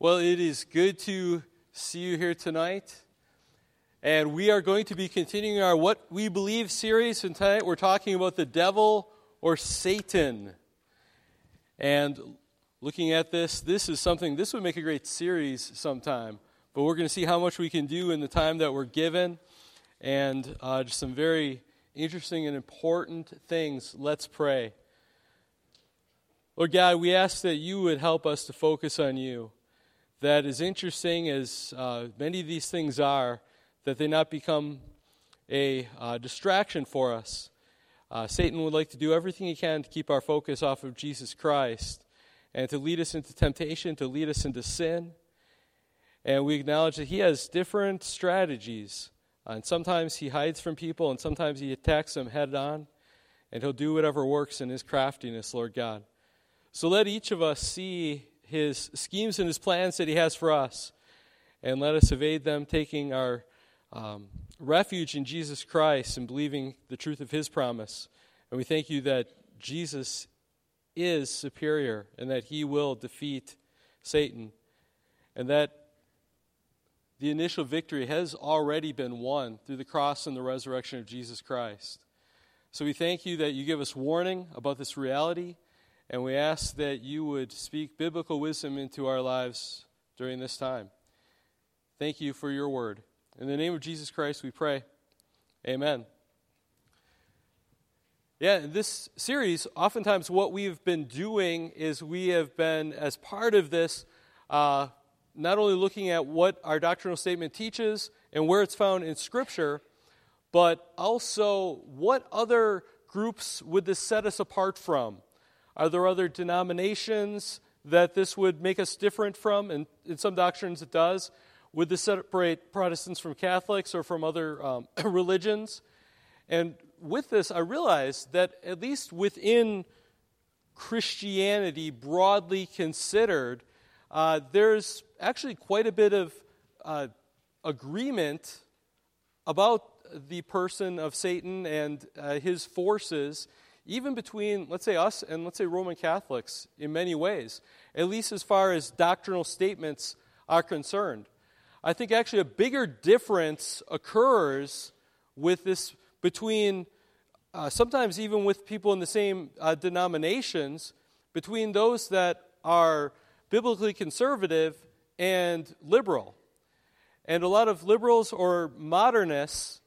Well, it is good to see you here tonight. And we are going to be continuing our What We Believe series. And tonight we're talking about the devil or Satan. And looking at this, this is something, this would make a great series sometime. But we're going to see how much we can do in the time that we're given. And uh, just some very interesting and important things. Let's pray. Lord God, we ask that you would help us to focus on you that, as interesting as uh, many of these things are, that they not become a uh, distraction for us. Uh, Satan would like to do everything he can to keep our focus off of Jesus Christ and to lead us into temptation, to lead us into sin. And we acknowledge that he has different strategies. and sometimes he hides from people, and sometimes he attacks them head on. And he'll do whatever works in his craftiness, Lord God. So let each of us see his schemes and his plans that he has for us. And let us evade them, taking our um, refuge in Jesus Christ and believing the truth of his promise. And we thank you that Jesus is superior and that he will defeat Satan. And that the initial victory has already been won through the cross and the resurrection of Jesus Christ. So we thank you that you give us warning about this reality and we ask that you would speak biblical wisdom into our lives during this time. Thank you for your word. In the name of Jesus Christ, we pray. Amen. Yeah, in this series, oftentimes what we've been doing is we have been, as part of this, uh, not only looking at what our doctrinal statement teaches and where it's found in Scripture, but also what other groups would this set us apart from? Are there other denominations that this would make us different from? And in some doctrines it does. Would this separate Protestants from Catholics or from other um, religions? And with this, I realized that at least within Christianity, broadly considered, uh, there's actually quite a bit of uh, agreement about the person of Satan and uh, his forces even between, let's say, us and, let's say, Roman Catholics in many ways, at least as far as doctrinal statements are concerned. I think actually a bigger difference occurs with this between, uh, sometimes even with people in the same uh, denominations, between those that are biblically conservative and liberal. And a lot of liberals or modernists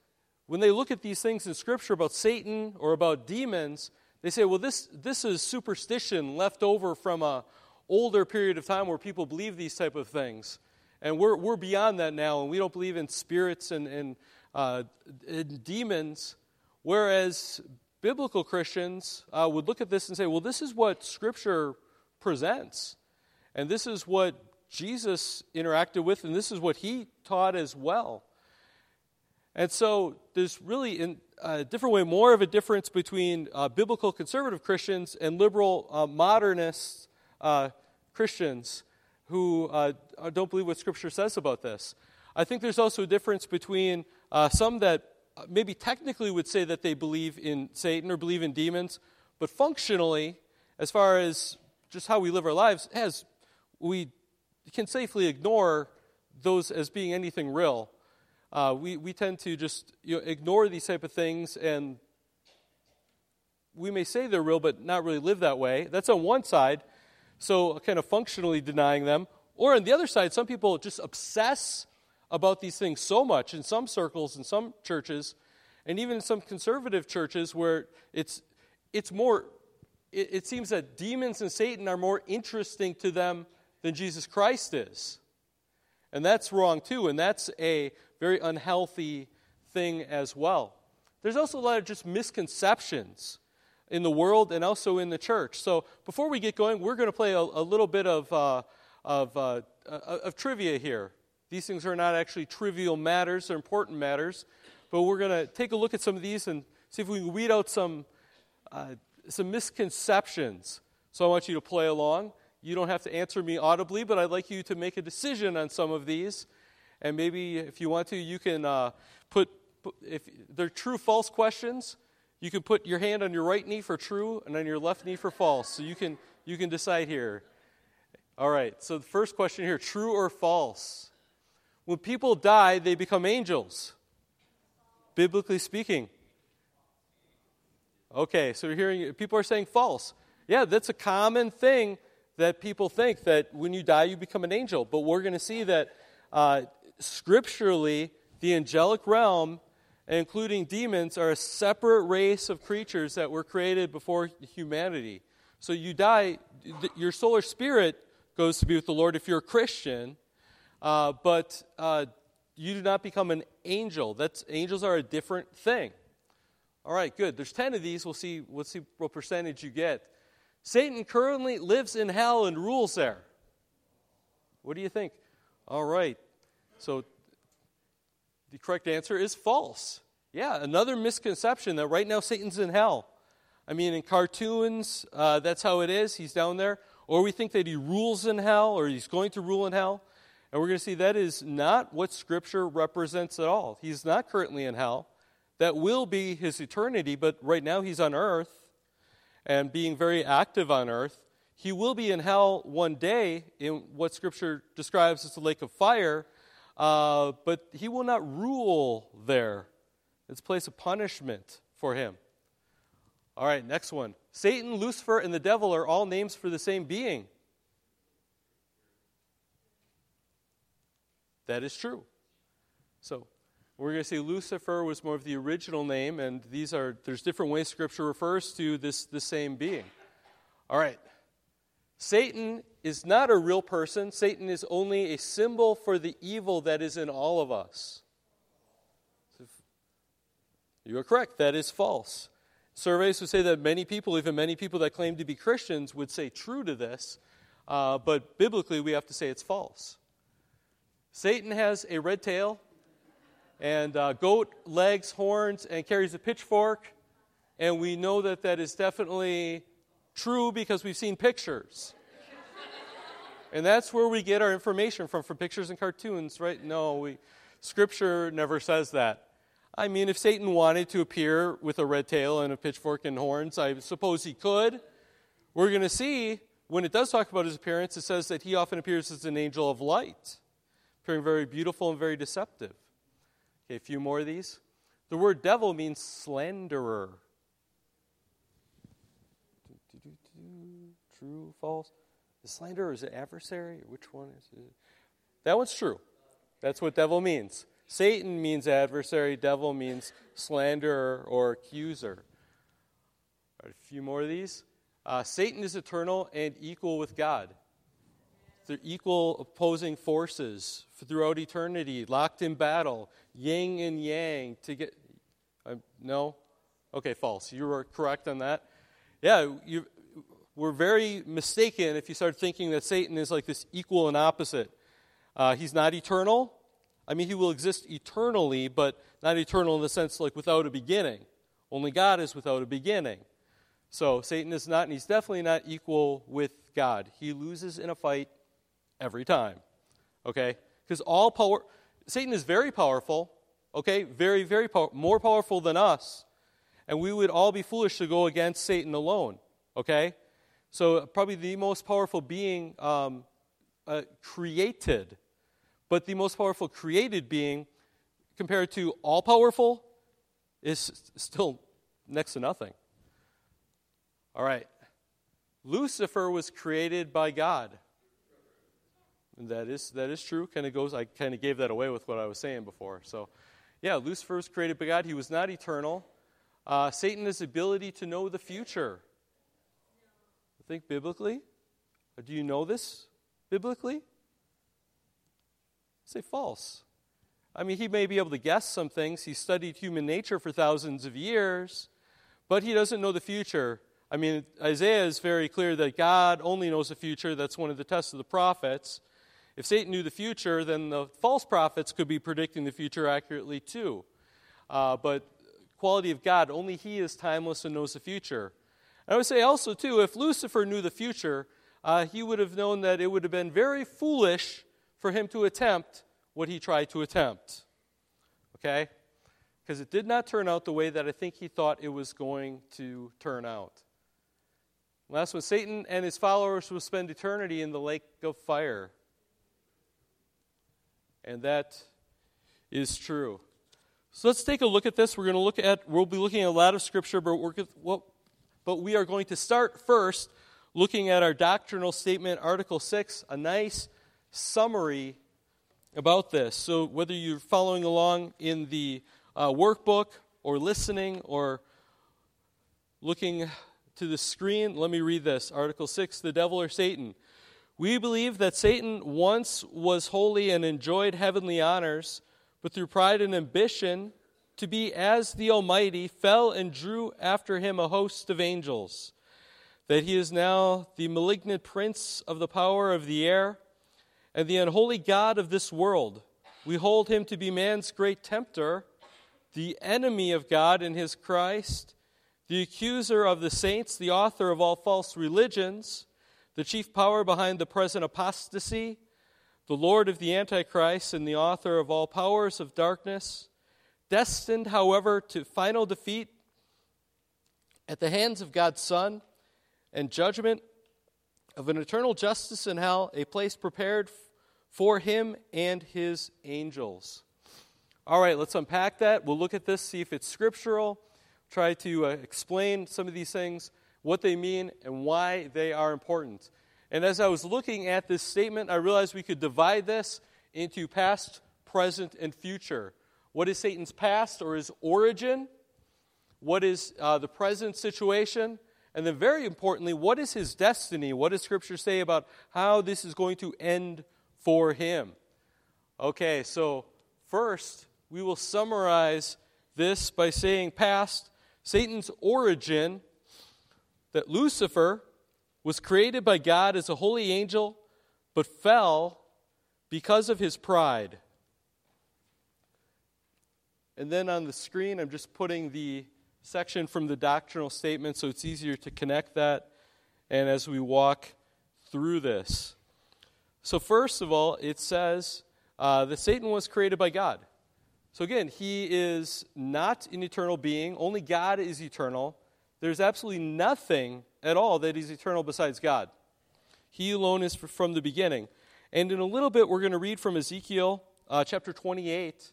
when they look at these things in Scripture about Satan or about demons, they say, well, this, this is superstition left over from a older period of time where people believe these type of things. And we're, we're beyond that now, and we don't believe in spirits and, and, uh, and demons. Whereas biblical Christians uh, would look at this and say, well, this is what Scripture presents. And this is what Jesus interacted with, and this is what he taught as well. And so there's really, in a different way, more of a difference between uh, biblical conservative Christians and liberal uh, modernist uh, Christians who uh, don't believe what Scripture says about this. I think there's also a difference between uh, some that uh, maybe technically would say that they believe in Satan or believe in demons, but functionally, as far as just how we live our lives, as we can safely ignore those as being anything real uh, we, we tend to just you know, ignore these type of things and we may say they're real but not really live that way. That's on one side so kind of functionally denying them. Or on the other side some people just obsess about these things so much in some circles in some churches and even in some conservative churches where it's it's more it, it seems that demons and satan are more interesting to them than jesus christ is. And that's wrong too and that's a very unhealthy thing as well. There's also a lot of just misconceptions in the world and also in the church. So before we get going, we're going to play a, a little bit of, uh, of, uh, uh, of trivia here. These things are not actually trivial matters, they're important matters. But we're going to take a look at some of these and see if we can weed out some, uh, some misconceptions. So I want you to play along. You don't have to answer me audibly, but I'd like you to make a decision on some of these and maybe if you want to, you can uh, put, if they're true false questions, you can put your hand on your right knee for true and on your left knee for false. So you can, you can decide here. All right, so the first question here true or false? When people die, they become angels, biblically speaking. Okay, so we're hearing people are saying false. Yeah, that's a common thing that people think that when you die, you become an angel. But we're going to see that uh, scripturally, the angelic realm, including demons, are a separate race of creatures that were created before humanity. So you die, your solar spirit goes to be with the Lord if you're a Christian, uh, but uh, you do not become an angel. That's angels are a different thing. All right, good. There's ten of these. We'll see. We'll see what percentage you get. Satan currently lives in hell and rules there. What do you think? All right. So the correct answer is false. Yeah, another misconception that right now Satan's in hell. I mean, in cartoons, uh, that's how it is. He's down there. Or we think that he rules in hell or he's going to rule in hell. And we're going to see that is not what Scripture represents at all. He's not currently in hell. That will be his eternity, but right now he's on earth and being very active on earth. He will be in hell one day in what Scripture describes as the lake of fire, uh, but he will not rule there. It's a place of punishment for him. All right, next one. Satan, Lucifer, and the devil are all names for the same being. That is true. So, we're going to say Lucifer was more of the original name, and these are there's different ways Scripture refers to this the same being. All right. Satan is not a real person. Satan is only a symbol for the evil that is in all of us. You are correct. That is false. Surveys would say that many people, even many people that claim to be Christians, would say true to this, uh, but biblically we have to say it's false. Satan has a red tail, and uh, goat legs, horns, and carries a pitchfork. And we know that that is definitely true because we've seen pictures. And that's where we get our information from, from pictures and cartoons, right? No, we, Scripture never says that. I mean, if Satan wanted to appear with a red tail and a pitchfork and horns, I suppose he could. We're going to see when it does talk about his appearance, it says that he often appears as an angel of light, appearing very beautiful and very deceptive. Okay, a few more of these. The word devil means slanderer. True, false? The slanderer is it adversary? Which one is it? That one's true. That's what devil means. Satan means adversary, devil means slanderer or accuser. A few more of these. Uh, Satan is eternal and equal with God. They're equal opposing forces throughout eternity, locked in battle, yin and yang to get. Uh, no? Okay, false. You were correct on that. Yeah, you, we're very mistaken if you start thinking that Satan is like this equal and opposite. Uh, he's not eternal. I mean, he will exist eternally, but not eternal in the sense like without a beginning. Only God is without a beginning. So Satan is not, and he's definitely not equal with God. He loses in a fight every time. Okay? Because all power, Satan is very powerful, okay? Very, very powerful, more powerful than us. And we would all be foolish to go against Satan alone, okay? So, probably the most powerful being um, uh, created, but the most powerful created being compared to all powerful is still next to nothing. All right. Lucifer was created by God. That is that is true. Kind of goes. I kind of gave that away with what I was saying before. So, yeah, Lucifer was created by God. He was not eternal. Uh, Satan has ability to know the future. Think biblically. Do you know this biblically? Say false. I mean, he may be able to guess some things. He studied human nature for thousands of years, but he doesn't know the future. I mean, Isaiah is very clear that God only knows the future. That's one of the tests of the prophets. If Satan knew the future, then the false prophets could be predicting the future accurately too. Uh, but quality of God, only He is timeless and knows the future. I would say also, too, if Lucifer knew the future, uh, he would have known that it would have been very foolish for him to attempt what he tried to attempt. Okay? Because it did not turn out the way that I think he thought it was going to turn out. Last one Satan and his followers will spend eternity in the lake of fire. And that is true. So let's take a look at this. We're going to look at, we'll be looking at a lot of scripture, but, we're, but we are going to start first looking at our doctrinal statement, Article 6, a nice summary about this. So whether you're following along in the uh, workbook or listening or looking to the screen, let me read this. Article 6 The devil or Satan. We believe that Satan once was holy and enjoyed heavenly honors, but through pride and ambition to be as the Almighty, fell and drew after him a host of angels. That he is now the malignant prince of the power of the air and the unholy God of this world. We hold him to be man's great tempter, the enemy of God in his Christ the accuser of the saints, the author of all false religions, the chief power behind the present apostasy, the Lord of the Antichrist, and the author of all powers of darkness, destined, however, to final defeat at the hands of God's Son and judgment of an eternal justice in hell, a place prepared for him and his angels. All right, let's unpack that. We'll look at this, see if it's scriptural try to uh, explain some of these things, what they mean, and why they are important. And as I was looking at this statement, I realized we could divide this into past, present, and future. What is Satan's past or his origin? What is uh, the present situation? And then, very importantly, what is his destiny? What does Scripture say about how this is going to end for him? Okay, so first, we will summarize this by saying past, Satan's origin that Lucifer was created by God as a holy angel, but fell because of his pride. And then on the screen, I'm just putting the section from the doctrinal statement so it's easier to connect that and as we walk through this. So, first of all, it says uh, that Satan was created by God. So again, he is not an eternal being. Only God is eternal. There's absolutely nothing at all that is eternal besides God. He alone is from the beginning. And in a little bit, we're going to read from Ezekiel uh, chapter 28.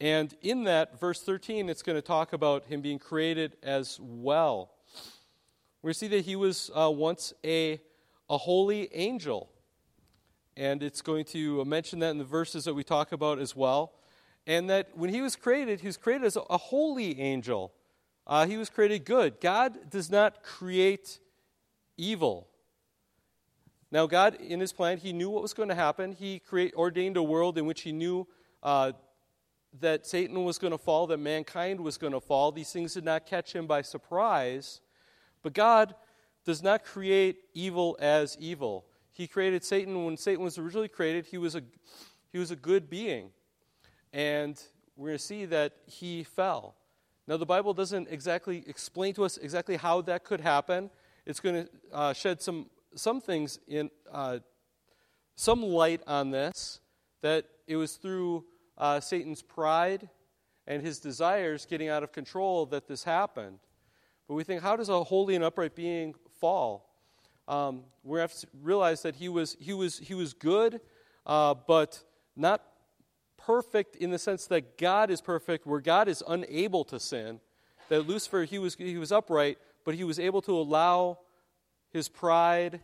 And in that, verse 13, it's going to talk about him being created as well. We see that he was uh, once a, a holy angel. And it's going to mention that in the verses that we talk about as well and that when he was created, he was created as a holy angel. Uh, he was created good. God does not create evil. Now, God, in his plan, he knew what was going to happen. He create, ordained a world in which he knew uh, that Satan was going to fall, that mankind was going to fall. These things did not catch him by surprise. But God does not create evil as evil. He created Satan when Satan was originally created, he was a, he was a good being and we're going to see that he fell. Now, the Bible doesn't exactly explain to us exactly how that could happen. It's going to uh, shed some, some things in, uh, some light on this, that it was through uh, Satan's pride and his desires getting out of control that this happened. But we think, how does a holy and upright being fall? Um, we have to realize that he was, he was, he was good, uh, but not perfect in the sense that God is perfect, where God is unable to sin. That Lucifer, he was, he was upright, but he was able to allow his pride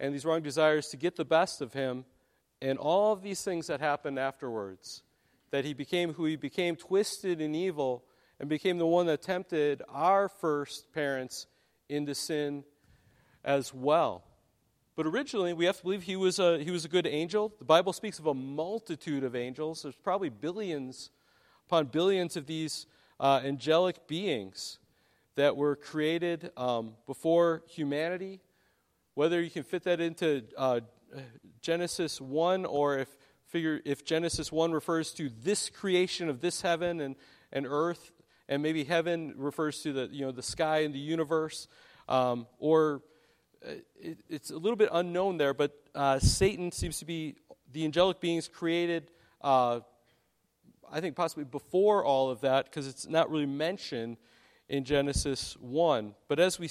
and these wrong desires to get the best of him, and all of these things that happened afterwards. That he became who he became, twisted in evil, and became the one that tempted our first parents into sin as well. But originally, we have to believe he was a, he was a good angel. The Bible speaks of a multitude of angels. There's probably billions upon billions of these uh, angelic beings that were created um, before humanity. Whether you can fit that into uh, Genesis 1 or if, figure, if Genesis 1 refers to this creation of this heaven and, and earth, and maybe heaven refers to the, you know, the sky and the universe, um, or uh, it, it's a little bit unknown there, but uh, Satan seems to be the angelic beings created, uh, I think possibly before all of that, because it's not really mentioned in Genesis 1. But as we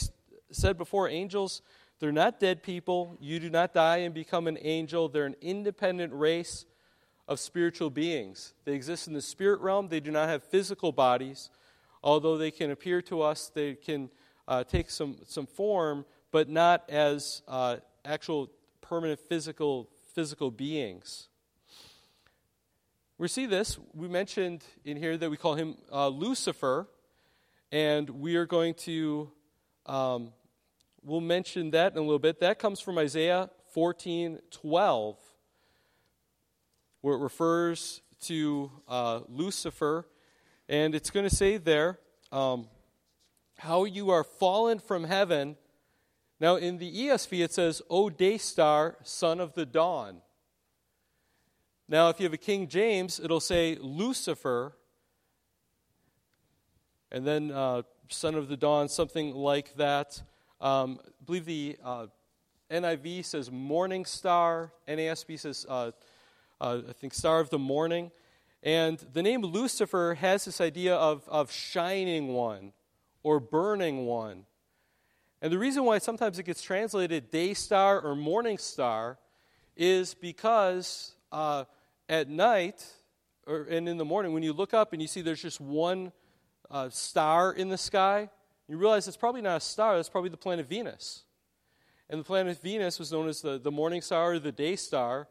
said before, angels, they're not dead people. You do not die and become an angel. They're an independent race of spiritual beings. They exist in the spirit realm. They do not have physical bodies. Although they can appear to us, they can uh, take some, some form, but not as uh, actual permanent physical, physical beings. We see this. We mentioned in here that we call him uh, Lucifer, and we are going to, um, we'll mention that in a little bit. That comes from Isaiah 14 12, where it refers to uh, Lucifer, and it's going to say there, um, how you are fallen from heaven. Now, in the ESV, it says, O day star, son of the dawn. Now, if you have a King James, it'll say Lucifer, and then uh, son of the dawn, something like that. Um, I believe the uh, NIV says morning star, NASB says, uh, uh, I think, star of the morning. And the name Lucifer has this idea of, of shining one or burning one. And the reason why sometimes it gets translated day star or morning star is because uh, at night or, and in the morning, when you look up and you see there's just one uh, star in the sky, you realize it's probably not a star, that's probably the planet Venus. And the planet Venus was known as the, the morning star or the day star,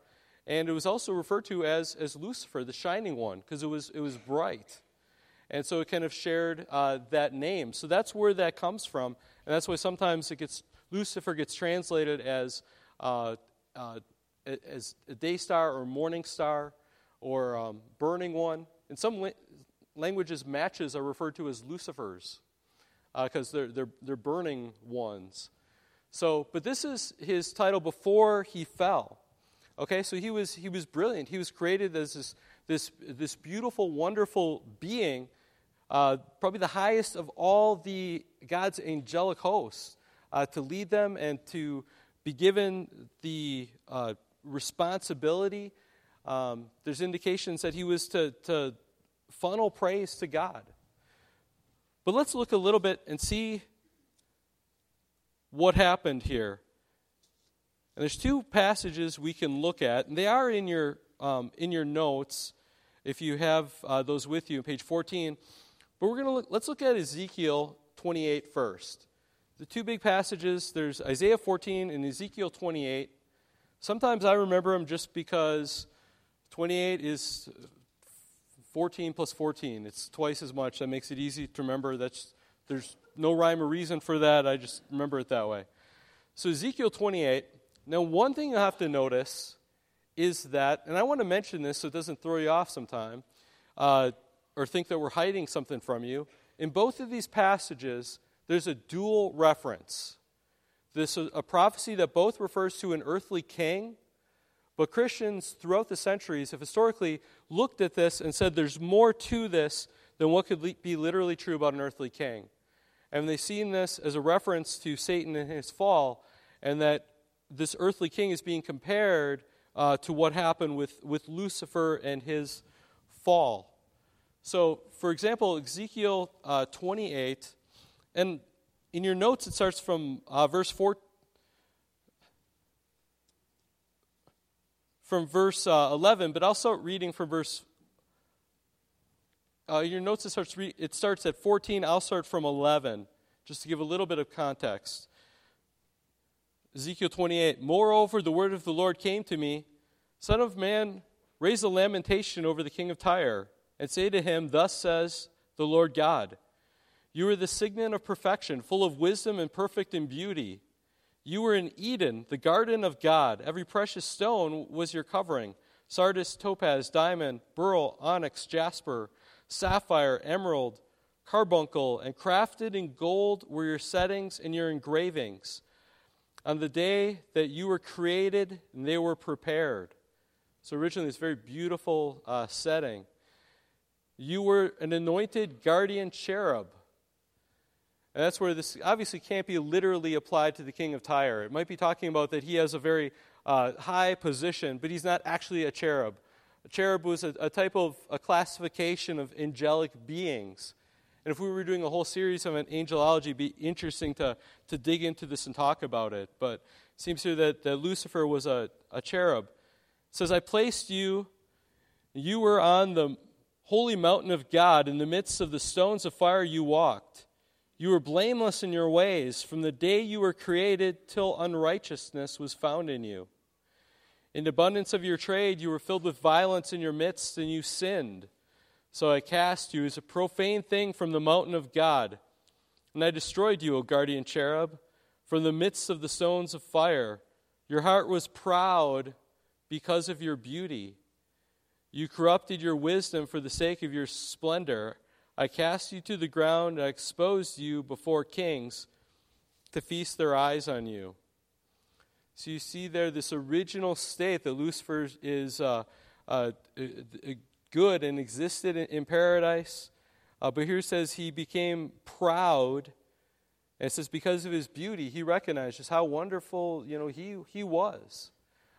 and it was also referred to as, as Lucifer, the shining one, because it was, it was bright. And so it kind of shared uh, that name. So that's where that comes from. And that's why sometimes it gets, Lucifer gets translated as uh, uh, as a day star or morning star or um, burning one. In some la- languages, matches are referred to as lucifers because uh, they're, they're, they're burning ones. So, but this is his title before he fell. Okay, so he was, he was brilliant. He was created as this, this, this beautiful, wonderful being, uh, probably the highest of all the God's angelic hosts, uh, to lead them and to be given the uh, responsibility. Um, there's indications that he was to, to funnel praise to God. But let's look a little bit and see what happened here. And there's two passages we can look at, and they are in your, um, in your notes if you have uh, those with you, page 14. But we're going to look, let's look at Ezekiel 28 first. The two big passages, there's Isaiah 14 and Ezekiel 28. Sometimes I remember them just because 28 is 14 plus 14. It's twice as much. That makes it easy to remember. That's, there's no rhyme or reason for that. I just remember it that way. So, Ezekiel 28. Now, one thing you have to notice is that, and I want to mention this so it doesn't throw you off sometime uh, or think that we're hiding something from you. In both of these passages, there's a dual reference. This is a prophecy that both refers to an earthly king, but Christians throughout the centuries have historically looked at this and said there's more to this than what could be literally true about an earthly king. And they've seen this as a reference to Satan and his fall, and that this earthly king is being compared uh, to what happened with, with Lucifer and his fall. So, for example, Ezekiel uh, 28, and in your notes, it starts from uh, verse 4. From verse uh, 11, but I'll start reading from verse. Uh, your notes it starts, re- it starts at 14. I'll start from 11, just to give a little bit of context. Ezekiel 28. Moreover, the word of the Lord came to me Son of man, raise a lamentation over the king of Tyre, and say to him, Thus says the Lord God. You were the signet of perfection, full of wisdom and perfect in beauty. You were in Eden, the garden of God. Every precious stone was your covering sardius, topaz, diamond, beryl, onyx, jasper, sapphire, emerald, carbuncle, and crafted in gold were your settings and your engravings. On the day that you were created, and they were prepared. So, originally, this very beautiful uh, setting. You were an anointed guardian cherub and that's where this obviously can't be literally applied to the king of Tyre. It might be talking about that he has a very uh, high position, but he's not actually a cherub. A cherub was a, a type of a classification of angelic beings. And if we were doing a whole series of an angelology, it'd be interesting to, to dig into this and talk about it. But it seems here that, that Lucifer was a, a cherub. It says, I placed you, you were on the holy mountain of God. In the midst of the stones of fire you walked. You were blameless in your ways from the day you were created till unrighteousness was found in you. In abundance of your trade, you were filled with violence in your midst, and you sinned. So I cast you as a profane thing from the mountain of God. And I destroyed you, O guardian cherub, from the midst of the stones of fire. Your heart was proud because of your beauty. You corrupted your wisdom for the sake of your splendor. I cast you to the ground and I exposed you before kings to feast their eyes on you. So you see there this original state that Lucifer is uh, uh, good and existed in, in paradise. Uh, but here it says he became proud. And it says because of his beauty, he recognized just how wonderful you know he, he was.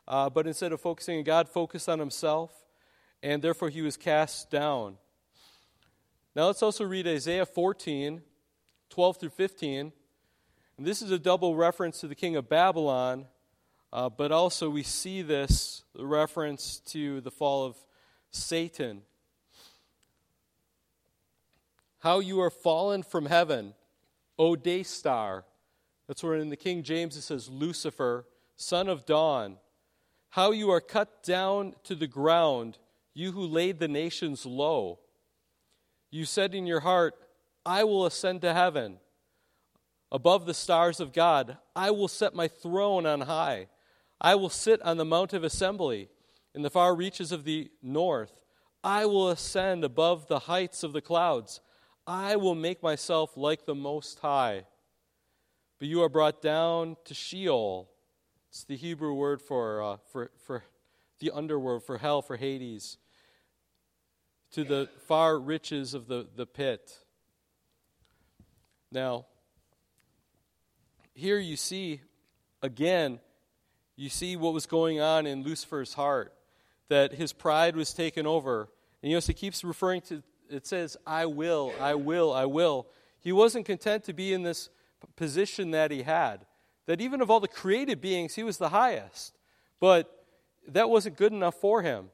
Uh, but instead of focusing on God, focused on himself, and therefore he was cast down. Now let's also read Isaiah 14, 12 through 15. And this is a double reference to the king of Babylon, uh, but also we see this reference to the fall of Satan. How you are fallen from heaven, O day star. That's where in the King James it says Lucifer, son of dawn. How you are cut down to the ground, you who laid the nations low. You said in your heart, I will ascend to heaven. Above the stars of God, I will set my throne on high. I will sit on the mount of assembly in the far reaches of the north. I will ascend above the heights of the clouds. I will make myself like the Most High. But you are brought down to Sheol. It's the Hebrew word for, uh, for, for the underworld, for hell, for Hades. To the far reaches of the, the pit. Now, here you see, again, you see what was going on in Lucifer's heart that his pride was taken over. And you notice he keeps referring to, it says, I will, I will, I will. He wasn't content to be in this position that he had. That even of all the created beings, he was the highest. But that wasn't good enough for him.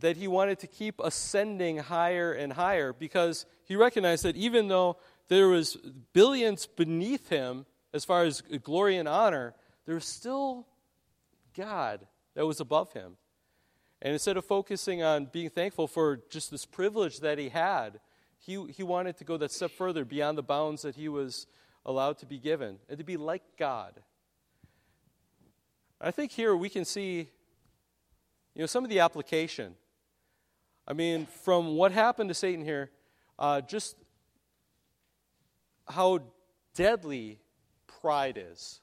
That he wanted to keep ascending higher and higher because he recognized that even though there was billions beneath him as far as glory and honor, there was still God that was above him. And instead of focusing on being thankful for just this privilege that he had, he, he wanted to go that step further beyond the bounds that he was allowed to be given and to be like God. I think here we can see you know, some of the application. I mean, from what happened to Satan here, uh, just how deadly pride is.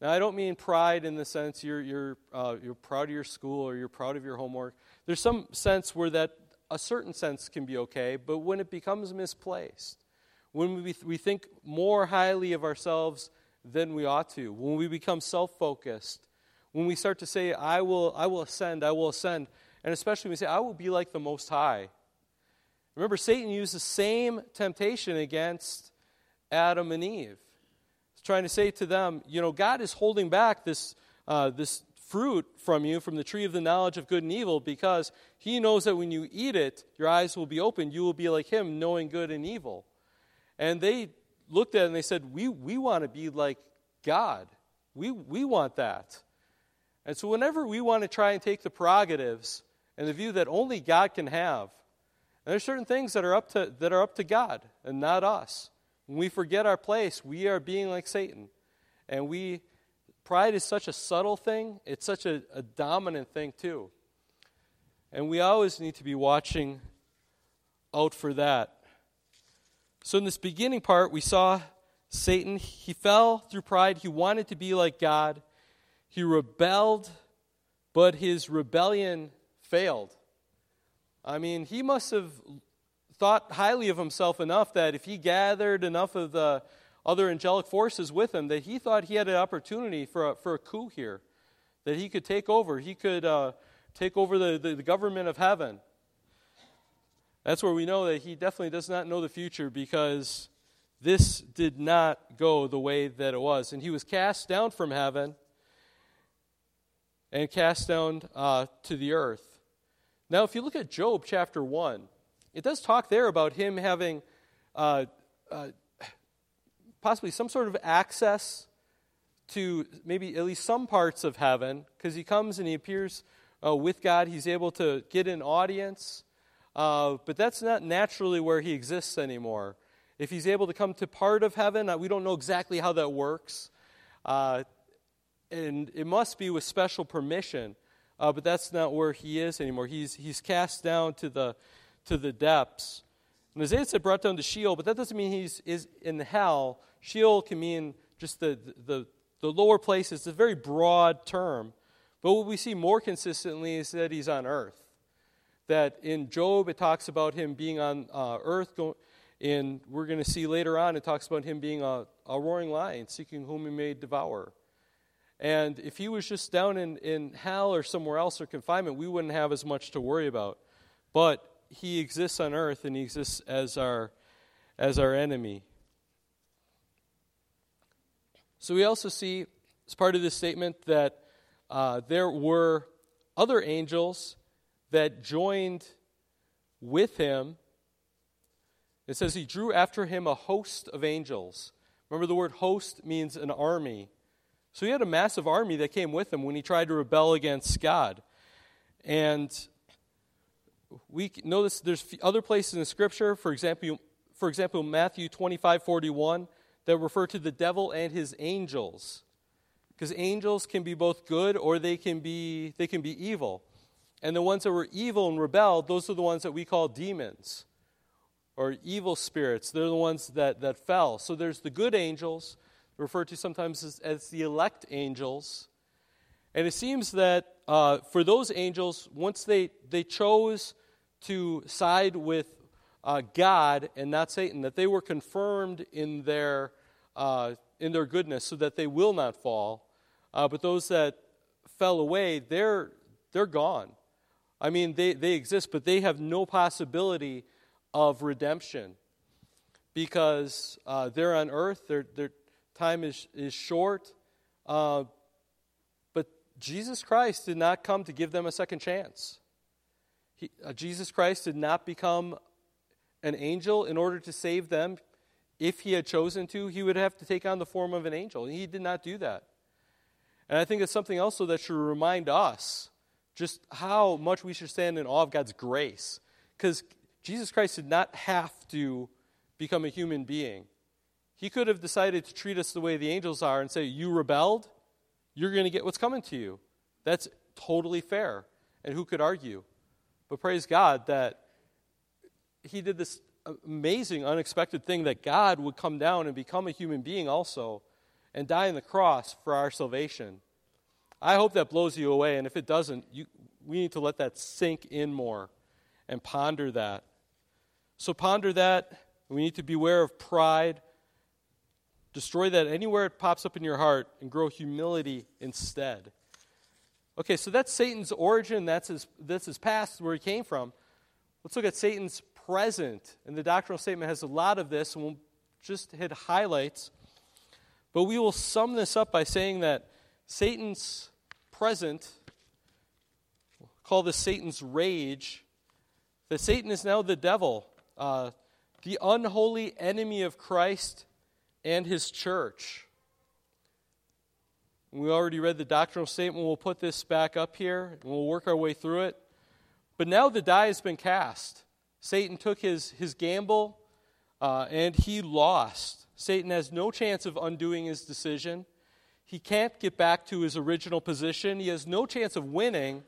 Now, I don't mean pride in the sense you're, you're, uh, you're proud of your school or you're proud of your homework. There's some sense where that, a certain sense can be okay, but when it becomes misplaced, when we, we think more highly of ourselves than we ought to, when we become self focused, when we start to say, I will, I will ascend, I will ascend, and especially when we say, I will be like the Most High. Remember, Satan used the same temptation against Adam and Eve trying to say to them, you know, God is holding back this, uh, this fruit from you, from the tree of the knowledge of good and evil, because He knows that when you eat it, your eyes will be opened. You will be like Him, knowing good and evil. And they looked at it and they said, We, we want to be like God. We, we want that. And so, whenever we want to try and take the prerogatives and the view that only God can have, and there's certain things that are up to, that are up to God and not us. When we forget our place, we are being like Satan. And we, pride is such a subtle thing, it's such a, a dominant thing, too. And we always need to be watching out for that. So, in this beginning part, we saw Satan. He fell through pride. He wanted to be like God. He rebelled, but his rebellion failed. I mean, he must have thought highly of himself enough that if he gathered enough of the other angelic forces with him, that he thought he had an opportunity for a, for a coup here, that he could take over. He could uh, take over the, the, the government of heaven. That's where we know that he definitely does not know the future because this did not go the way that it was. And he was cast down from heaven and cast down uh, to the earth. Now, if you look at Job chapter 1, it does talk there about him having uh, uh, possibly some sort of access to maybe at least some parts of heaven because he comes and he appears uh, with God. He's able to get an audience, uh, but that's not naturally where he exists anymore. If he's able to come to part of heaven, uh, we don't know exactly how that works. Uh, and it must be with special permission, but that's not where he is anymore. He's, he's cast down to the, to the depths. And Isaiah said brought down to Sheol, but that doesn't mean he's is in hell. Sheol can mean just the, the, the lower places. It's a very broad term. But what we see more consistently is that he's on earth. That in Job, it talks about him being on uh, earth. and we're going to see later on, it talks about him being a, a roaring lion, seeking whom he may devour. And if he was just down in, in hell or somewhere else or confinement, we wouldn't have as much to worry about. But he exists on earth and he exists as our, as our enemy. So we also see, as part of this statement, that uh, there were other angels that joined with him. It says he drew after him a host of angels. Remember, the word host means an army. So he had a massive army that came with him when he tried to rebel against God. And we notice there's other places in the Scripture, for example, for example, Matthew 25, 41, that refer to the devil and his angels. Because angels can be both good or they can be they can be evil. And the ones that were evil and rebelled those are the ones that we call demons or evil spirits. They're the ones that, that fell. So there's the good angels referred to sometimes as, as the elect angels. And it seems that uh, for those angels once they, they chose to side with uh, god and not satan that they were confirmed in their uh, in their goodness so that they will not fall uh, but those that fell away, they're, they're gone. I mean, they, they exist, but they have no possibility of redemption because uh, they're on earth, their, their time is, is short. Uh, but Jesus Christ did not come to give them a second chance. He, uh, Jesus Christ did not become an angel in order to save them. If he had chosen to, he would have to take on the form of an angel. And he did not do that. And I think it's something also that should remind us just how much we should stand in awe of God's grace. Because Jesus Christ did not have to become a human being. He could have decided to treat us the way the angels are and say, You rebelled, you're going to get what's coming to you. That's totally fair. And who could argue? But praise God that He did this amazing, unexpected thing that God would come down and become a human being also and die on the cross for our salvation. I hope that blows you away, and if it doesn't, you, we need to let that sink in more and ponder that. So, ponder that. We need to beware of pride. Destroy that anywhere it pops up in your heart and grow humility instead. Okay, so that's Satan's origin. That's his, that's his past, where he came from. Let's look at Satan's present. And the doctrinal statement has a lot of this, and we'll just hit highlights. But we will sum this up by saying that Satan's present, we'll call this Satan's rage, that Satan is now the devil, uh, the unholy enemy of Christ and his church. We already read the doctrinal statement. We'll put this back up here and we'll work our way through it. But now the die has been cast. Satan took his, his gamble uh, and he lost. Satan has no chance of undoing his decision. He can't get back to his original position. He has no chance of winning.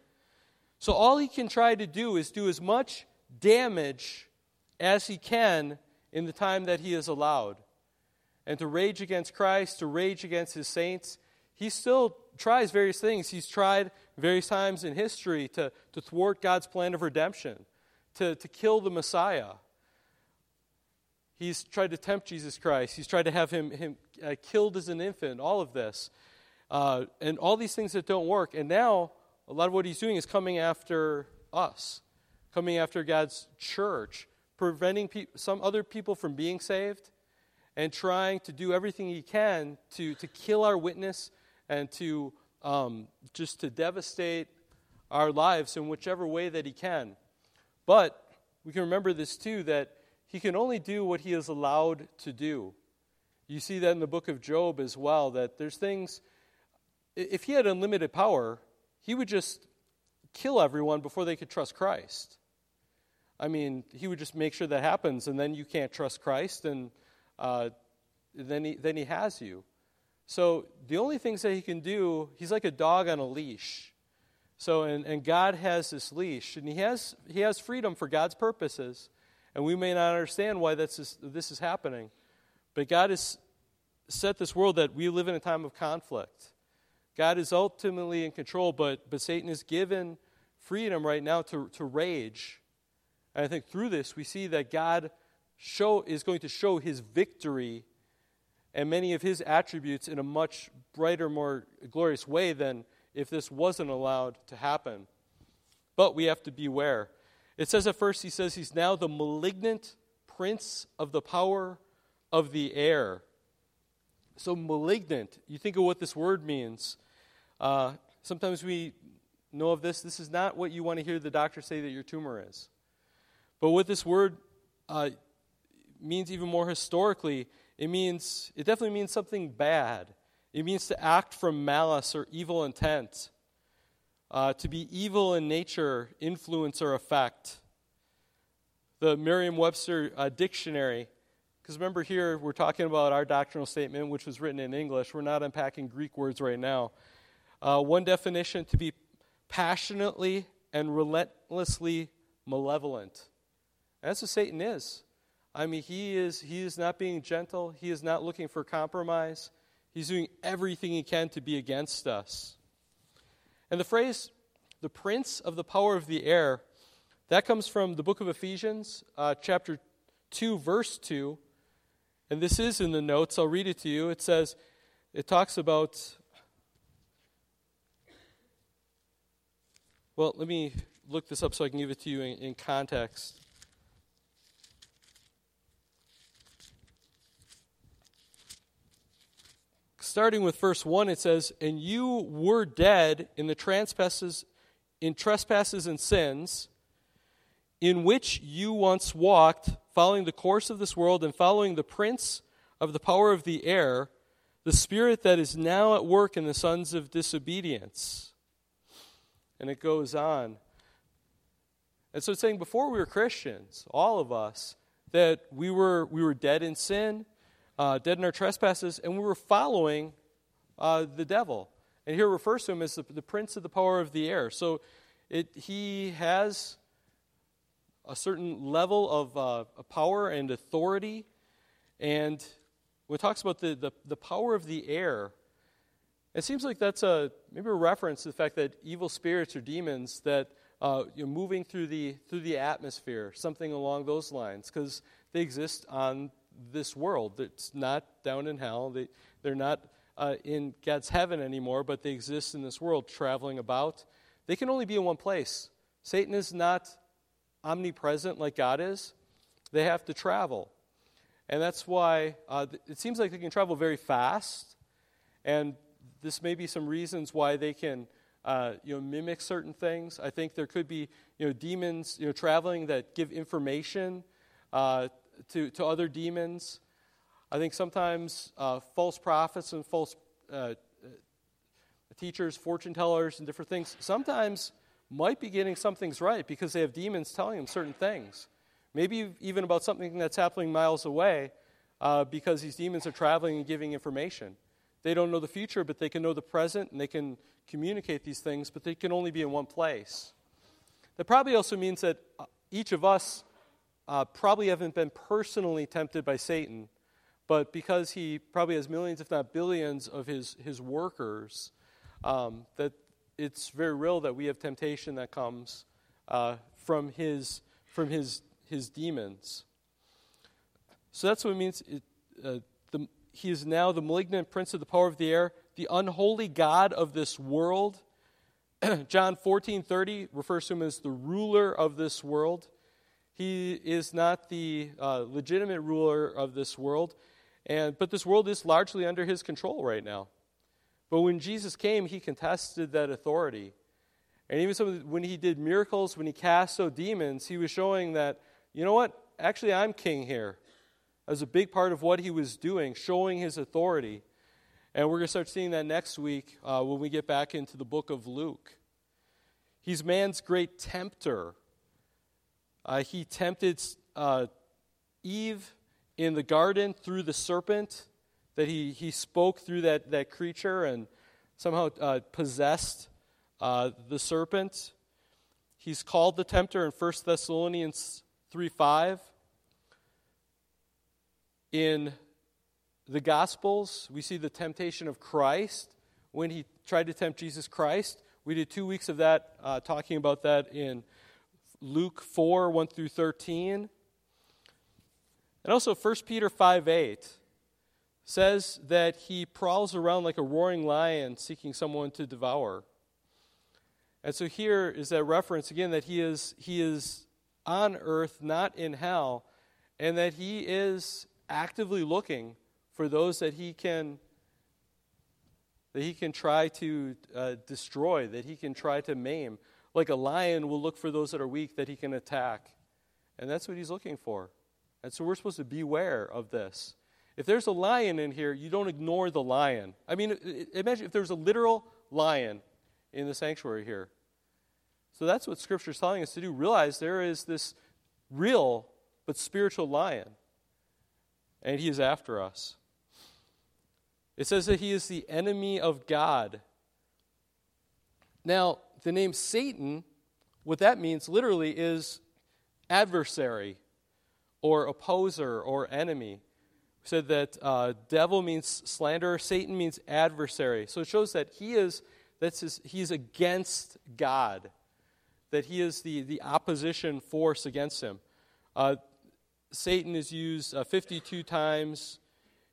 So all he can try to do is do as much damage as he can in the time that he is allowed. And to rage against Christ, to rage against his saints, he still tries various things. He's tried various times in history to, to thwart God's plan of redemption, to, to kill the Messiah. He's tried to tempt Jesus Christ. He's tried to have him, him uh, killed as an infant, all of this. Uh, and all these things that don't work. And now, a lot of what he's doing is coming after us, coming after God's church, preventing pe- some other people from being saved, and trying to do everything he can to, to kill our witness and to um, just to devastate our lives in whichever way that he can. But we can remember this too that he can only do what he is allowed to do. You see that in the book of Job as well, that there's things, if he had unlimited power, he would just kill everyone before they could trust Christ. I mean, he would just make sure that happens, and then you can't trust Christ, and uh, then, he, then he has you. So the only things that he can do, he's like a dog on a leash. So, and, and God has this leash, and he has, he has freedom for God's purposes. And we may not understand why this, this is happening. But God has set this world that we live in a time of conflict. God is ultimately in control, but, but Satan is given freedom right now to, to rage. And I think through this, we see that God show, is going to show his victory and many of his attributes in a much brighter, more glorious way than if this wasn't allowed to happen. But we have to beware. It says at first, he says he's now the malignant prince of the power of the air. So, malignant, you think of what this word means. Uh, sometimes we know of this. This is not what you want to hear the doctor say that your tumor is. But what this word uh, means, even more historically, it means, it definitely means something bad. It means to act from malice or evil intent, uh, to be evil in nature, influence, or effect. The Merriam Webster uh, dictionary, because remember here we're talking about our doctrinal statement, which was written in English. We're not unpacking Greek words right now. Uh, one definition to be passionately and relentlessly malevolent. that's what Satan is. I mean, he is, he is not being gentle, he is not looking for compromise. He's doing everything he can to be against us. And the phrase, the prince of the power of the air, that comes from the book of Ephesians, uh, chapter 2, verse 2. And this is in the notes. I'll read it to you. It says, it talks about, well, let me look this up so I can give it to you in, in context. Starting with verse 1, it says, And you were dead in the trespasses, in trespasses and sins, in which you once walked, following the course of this world and following the prince of the power of the air, the spirit that is now at work in the sons of disobedience. And it goes on. And so it's saying before we were Christians, all of us, that we were, we were dead in sin, uh, dead in our trespasses, and we were following uh, the devil. And here refers to him as the, the, prince of the power of the air. So it, he has a certain level of uh, power and authority. And when it talks about the, the, the power of the air, it seems like that's a maybe a reference to the fact that evil spirits or demons that uh, you're moving through the through the atmosphere, something along those lines, because they exist on this world. It's not down in hell. They, they're not uh, in God's heaven anymore, but they exist in this world, traveling about. They can only be in one place. Satan is not omnipresent like God is, they have to travel. And that's why uh, it seems like they can travel very fast. And this may be some reasons why they can uh, you know, mimic certain things. I think there could be you know, demons you know, traveling that give information uh, to, to other demons. I think sometimes uh, false prophets and false uh, uh, teachers, fortune tellers, and different things sometimes might be getting some things right because they have demons telling them certain things. Maybe even about something that's happening miles away uh, because these demons are traveling and giving information. They don't know the future, but they can know the present and they can communicate these things, but they can only be in one place. That probably also means that uh, each of us uh, probably haven't been personally tempted by Satan, but because he probably has millions, if not billions, of his, his workers, um, that it's very real that we have temptation that comes uh, from, his, from his, his demons. So that's what it means. It, uh, the, he is now the malignant prince of the power of the air, the unholy God of this world. John 14:30 refers to him as the ruler of this world. He is not the uh, legitimate ruler of this world, and but this world is largely under his control right now. But when Jesus came, he contested that authority. And even the, when he did miracles, when he cast out demons, he was showing that, you know what? Actually, I'm king here. As a big part of what he was doing, showing his authority. And we're going to start seeing that next week uh, when we get back into the book of Luke. He's man's great tempter. Uh, he tempted uh, Eve in the garden through the serpent, that he, he spoke through that, that creature and somehow uh, possessed uh, the serpent. He's called the tempter in 1 Thessalonians 3 5. In the Gospels, we see the temptation of Christ when he tried to tempt Jesus Christ. We did two weeks of that, uh, talking about that in Luke 4 1 through 13. And also 1 Peter 5 8 says that he prowls around like a roaring lion seeking someone to devour. And so here is that reference again that he is, he is on earth, not in hell, and that he is actively looking for those that he can that he can try to uh, destroy, that he can try to maim. Like a lion will look for those that are weak that he can attack. And that's what he's looking for. And so we're supposed to beware of this. If there's a lion in here, you don't ignore the lion. I mean, imagine if there's a literal lion in the sanctuary here. So that's what Scripture is telling us to do. Realize there is this real but spiritual lion, and he is after us. It says that he is the enemy of God. Now, the name Satan, what that means literally is adversary or opposer or enemy. We said that uh, devil means slanderer, Satan means adversary. So it shows that he is that's his, he's against God, that he is the, the opposition force against him. Uh, Satan is used uh, 52 times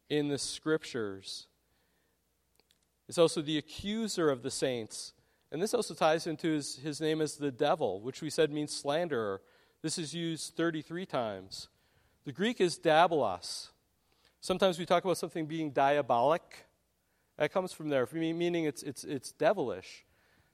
in the scriptures. It's also the accuser of the saints. And this also ties into his, his name as the devil, which we said means slanderer. This is used 33 times. The Greek is diabolos. Sometimes we talk about something being diabolic. That comes from there, meaning it's, it's, it's devilish.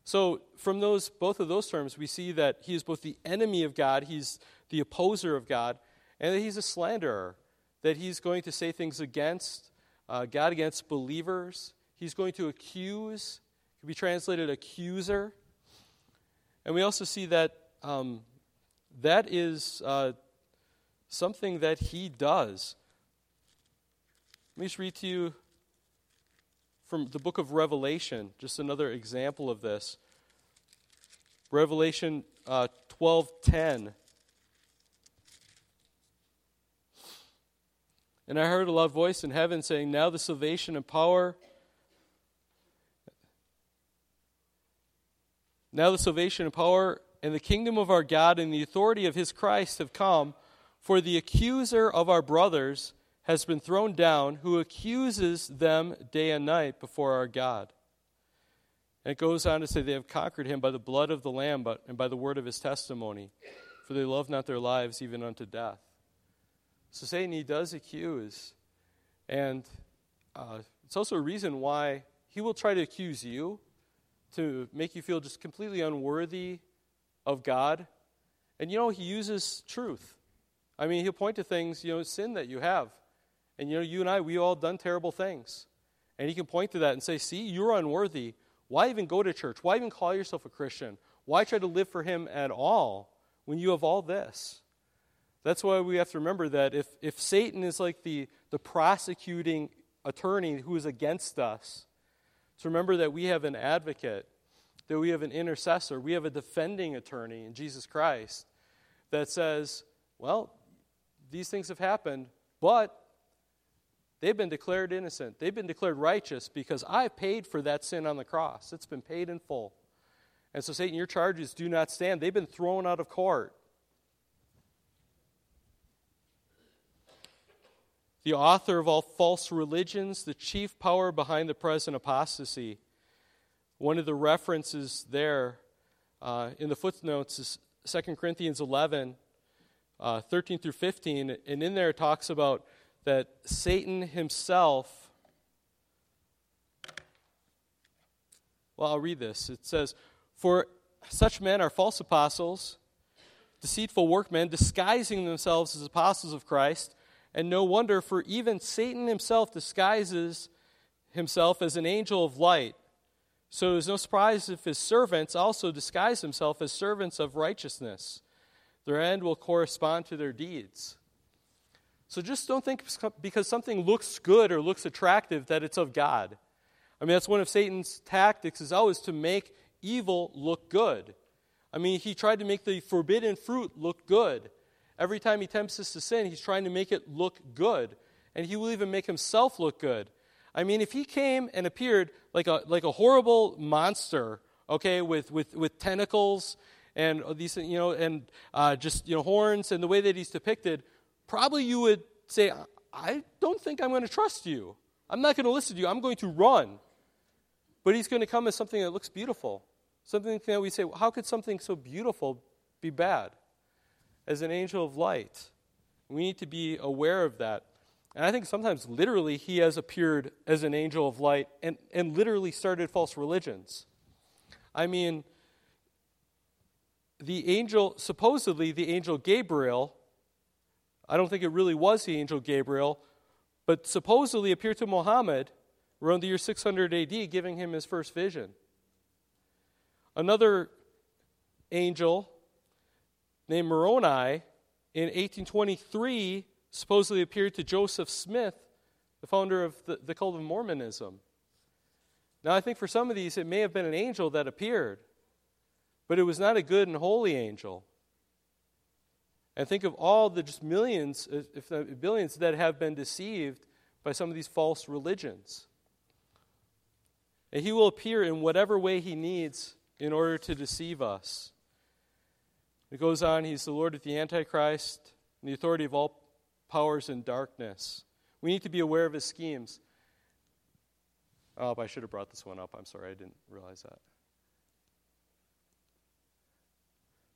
So, from those, both of those terms, we see that he is both the enemy of God, he's the opposer of God, and that he's a slanderer, that he's going to say things against uh, God, against believers. He's going to accuse, could be translated accuser. And we also see that um, that is uh, something that he does. Let me just read to you from the book of Revelation, just another example of this. Revelation uh, 12:10. And I heard a loud voice in heaven saying, Now the salvation and power, now the salvation and power and the kingdom of our God and the authority of his Christ have come, for the accuser of our brothers has been thrown down, who accuses them day and night before our God. And it goes on to say, They have conquered him by the blood of the Lamb but, and by the word of his testimony, for they love not their lives even unto death. So Satan, he does accuse. And uh, it's also a reason why he will try to accuse you to make you feel just completely unworthy of God. And you know, he uses truth. I mean, he'll point to things, you know, sin that you have. And you know, you and I, we all done terrible things. And he can point to that and say, see, you're unworthy. Why even go to church? Why even call yourself a Christian? Why try to live for him at all when you have all this? That's why we have to remember that if, if Satan is like the, the prosecuting attorney who is against us, to remember that we have an advocate, that we have an intercessor, we have a defending attorney in Jesus Christ that says, well, these things have happened, but They've been declared innocent. They've been declared righteous because I paid for that sin on the cross. It's been paid in full. And so, Satan, your charges do not stand. They've been thrown out of court. The author of all false religions, the chief power behind the present apostasy. One of the references there uh, in the footnotes is 2 Corinthians 11, uh, 13 through 15. And in there it talks about that Satan himself. Well, I'll read this. It says, For such men are false apostles, deceitful workmen, disguising themselves as apostles of Christ. And no wonder, for even Satan himself disguises himself as an angel of light. So it is no surprise if his servants also disguise themselves as servants of righteousness. Their end will correspond to their deeds. So just don't think because something looks good or looks attractive that it's of God. I mean, that's one of Satan's tactics is always to make evil look good. I mean, he tried to make the forbidden fruit look good. Every time he tempts us to sin, he's trying to make it look good. And he will even make himself look good. I mean, if he came and appeared like a, like a horrible monster, okay, with, with, with tentacles and these, you know, and uh, just, you know, horns and the way that he's depicted, probably you would say, I don't think I'm going to trust you. I'm not going to listen to you. I'm going to run. But he's going to come as something that looks beautiful. Something that we say, well, how could something so beautiful be bad? As an angel of light. We need to be aware of that. And I think sometimes literally he has appeared as an angel of light and, and literally started false religions. I mean, the angel, supposedly the angel Gabriel, I don't think it really was the angel Gabriel, but supposedly appeared to Muhammad around the year 600 AD, giving him his first vision. Another angel named Moroni in 1823 supposedly appeared to Joseph Smith, the founder of the, the cult of Mormonism. Now, I think for some of these, it may have been an angel that appeared, but it was not a good and holy angel. And think of all the just millions, if not billions, that have been deceived by some of these false religions. And he will appear in whatever way he needs in order to deceive us. It goes on, he's the Lord of the Antichrist and the authority of all powers in darkness. We need to be aware of his schemes. Oh, I should have brought this one up. I'm sorry, I didn't realize that.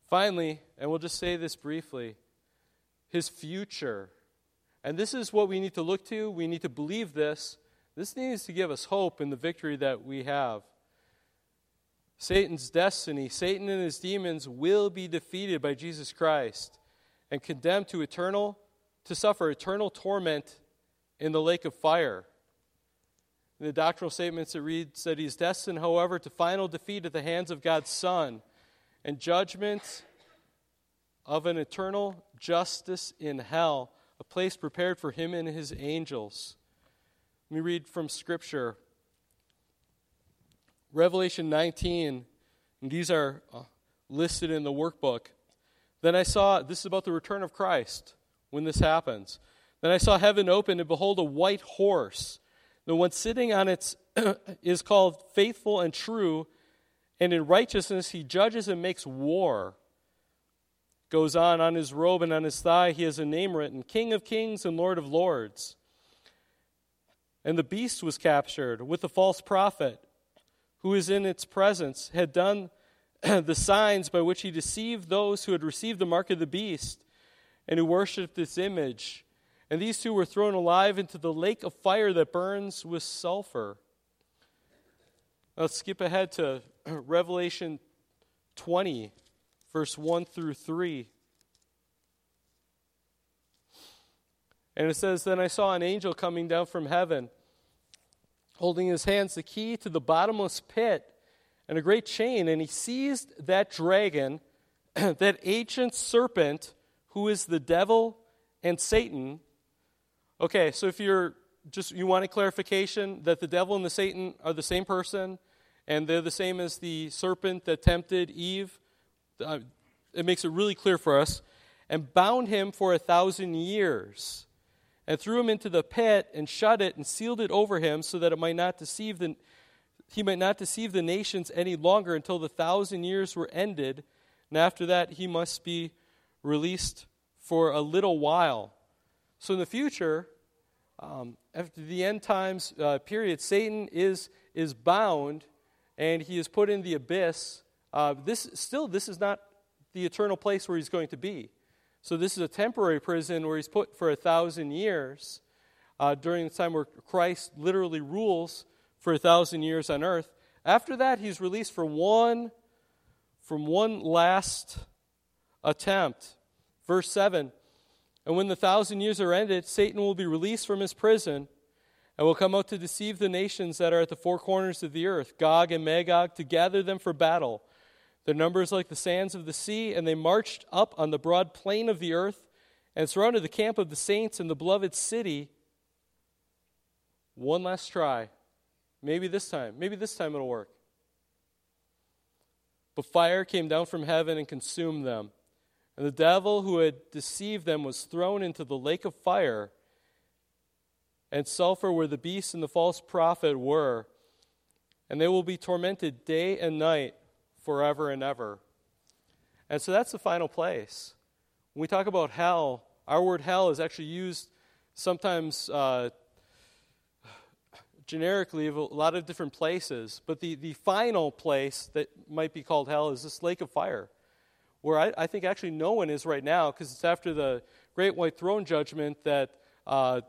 Finally, and we'll just say this briefly his future. And this is what we need to look to. We need to believe this. This needs to give us hope in the victory that we have. Satan's destiny, Satan and his demons will be defeated by Jesus Christ and condemned to eternal to suffer eternal torment in the lake of fire. In the doctrinal statements, it reads that he is destined, however, to final defeat at the hands of God's Son and judgment of an eternal justice in hell, a place prepared for him and his angels. Let me read from Scripture. Revelation 19, and these are uh, listed in the workbook. Then I saw, this is about the return of Christ when this happens. Then I saw heaven open, and behold, a white horse. The one sitting on it is called faithful and true, and in righteousness he judges and makes war. Goes on, on his robe and on his thigh he has a name written King of Kings and Lord of Lords. And the beast was captured with the false prophet, who is in its presence, had done the signs by which he deceived those who had received the mark of the beast and who worshiped its image. And these two were thrown alive into the lake of fire that burns with sulfur. Let's skip ahead to Revelation 20, verse 1 through 3. And it says, Then I saw an angel coming down from heaven, holding in his hands the key to the bottomless pit and a great chain. And he seized that dragon, that ancient serpent who is the devil and Satan. Okay, so if you're just you want a clarification that the devil and the Satan are the same person and they're the same as the serpent that tempted Eve, uh, it makes it really clear for us. And bound him for a thousand years, and threw him into the pit and shut it and sealed it over him, so that it might not deceive the he might not deceive the nations any longer until the thousand years were ended, and after that he must be released for a little while. So in the future, um, after the end times uh, period, Satan is, is bound and he is put in the abyss. Uh, this still, this is not the eternal place where he's going to be. So this is a temporary prison where he's put for a thousand years uh, during the time where Christ literally rules for a thousand years on earth. After that, he's released for one, from one last attempt. Verse 7 And when the thousand years are ended, Satan will be released from his prison and will come out to deceive the nations that are at the four corners of the earth, Gog and Magog, to gather them for battle. Their number is like the sands of the sea, and they marched up on the broad plain of the earth and surrounded the camp of the saints and the beloved city. One last try. Maybe this time. Maybe this time it'll work. But fire came down from heaven and consumed them. And the devil who had deceived them was thrown into the lake of fire and sulfur where the beast and the false prophet were. And they will be tormented day and night forever and ever. And so that's the final place. When we talk about hell, our word hell is actually used sometimes uh, generically of a lot of different places. But the, the final place that might be called hell is this lake of fire where I, I think actually no one is right now, because it's after the great white throne judgment that, uh,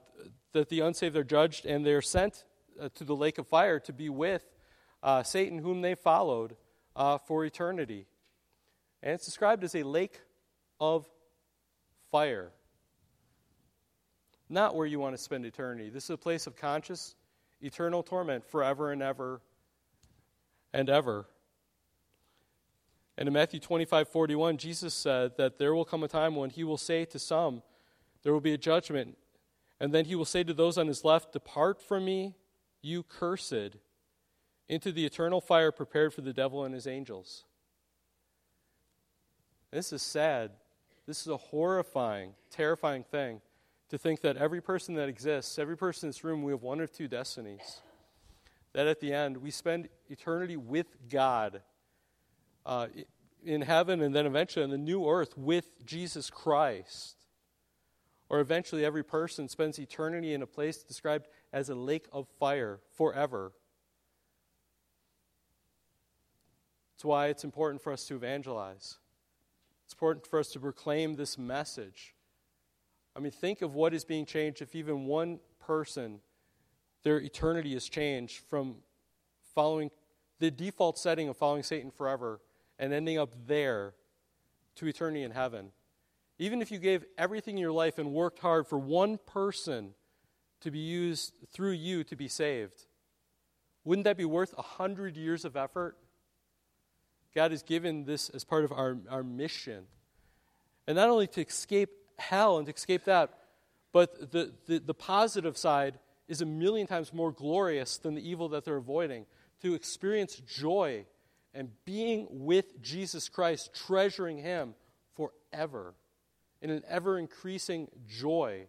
that the unsaved are judged and they're sent uh, to the lake of fire to be with uh, Satan, whom they followed uh, for eternity. And it's described as a lake of fire. Not where you want to spend eternity. This is a place of conscious, eternal torment forever and ever and ever. And in Matthew 25, 41, Jesus said that there will come a time when he will say to some, There will be a judgment. And then he will say to those on his left, Depart from me, you cursed, into the eternal fire prepared for the devil and his angels. This is sad. This is a horrifying, terrifying thing to think that every person that exists, every person in this room, we have one of two destinies. That at the end, we spend eternity with God uh, in heaven and then eventually on the new earth with Jesus Christ. Or eventually, every person spends eternity in a place described as a lake of fire forever. That's why it's important for us to evangelize. It's important for us to proclaim this message. I mean, think of what is being changed if even one person, their eternity is changed from following the default setting of following Satan forever and ending up there to eternity in heaven. Even if you gave everything in your life and worked hard for one person to be used through you to be saved, wouldn't that be worth a hundred years of effort? God has given this as part of our, our mission. And not only to escape hell and to escape that, but the, the, the positive side is a million times more glorious than the evil that they're avoiding. To experience joy and being with Jesus Christ, treasuring Him forever in an ever increasing joy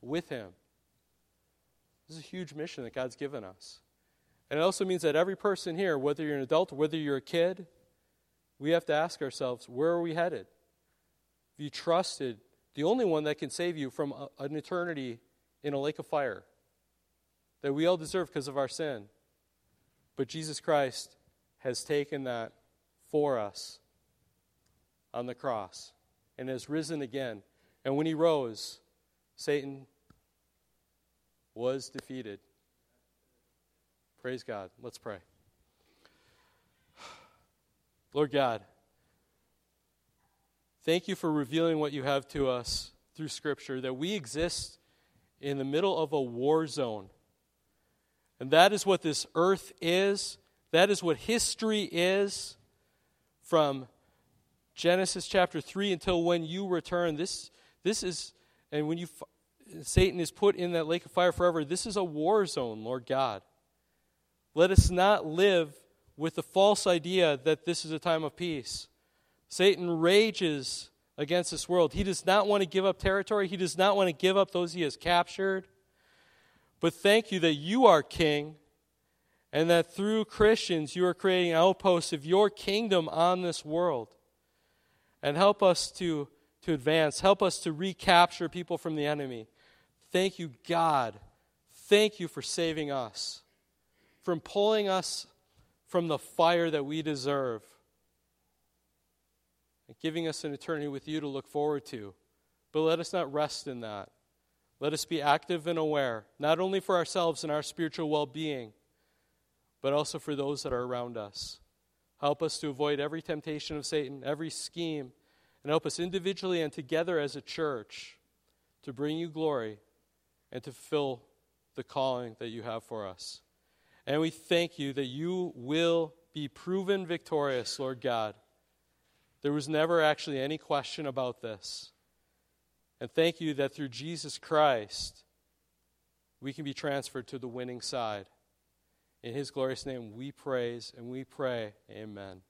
with Him. This is a huge mission that God's given us. And it also means that every person here, whether you're an adult whether you're a kid, we have to ask ourselves, where are we headed? Have you trusted the only one that can save you from a, an eternity in a lake of fire that we all deserve because of our sin? But Jesus Christ has taken that for us on the cross and has risen again. And when he rose, Satan was defeated. Praise God. Let's pray. Lord God, thank you for revealing what you have to us through Scripture, that we exist in the middle of a war zone. And that is what this earth is. That is what history is from Genesis chapter 3 until when you return. This, this is, and when you, Satan is put in that lake of fire forever, this is a war zone, Lord God. Let us not live with the false idea that this is a time of peace. Satan rages against this world. He does not want to give up territory, he does not want to give up those he has captured. But thank you that you are king and that through Christians you are creating outposts of your kingdom on this world. And help us to, to advance, help us to recapture people from the enemy. Thank you, God. Thank you for saving us, from pulling us from the fire that we deserve, and giving us an eternity with you to look forward to. But let us not rest in that. Let us be active and aware, not only for ourselves and our spiritual well being, but also for those that are around us. Help us to avoid every temptation of Satan, every scheme, and help us individually and together as a church to bring you glory and to fulfill the calling that you have for us. And we thank you that you will be proven victorious, Lord God. There was never actually any question about this. And thank you that through Jesus Christ, we can be transferred to the winning side. In his glorious name, we praise and we pray. Amen.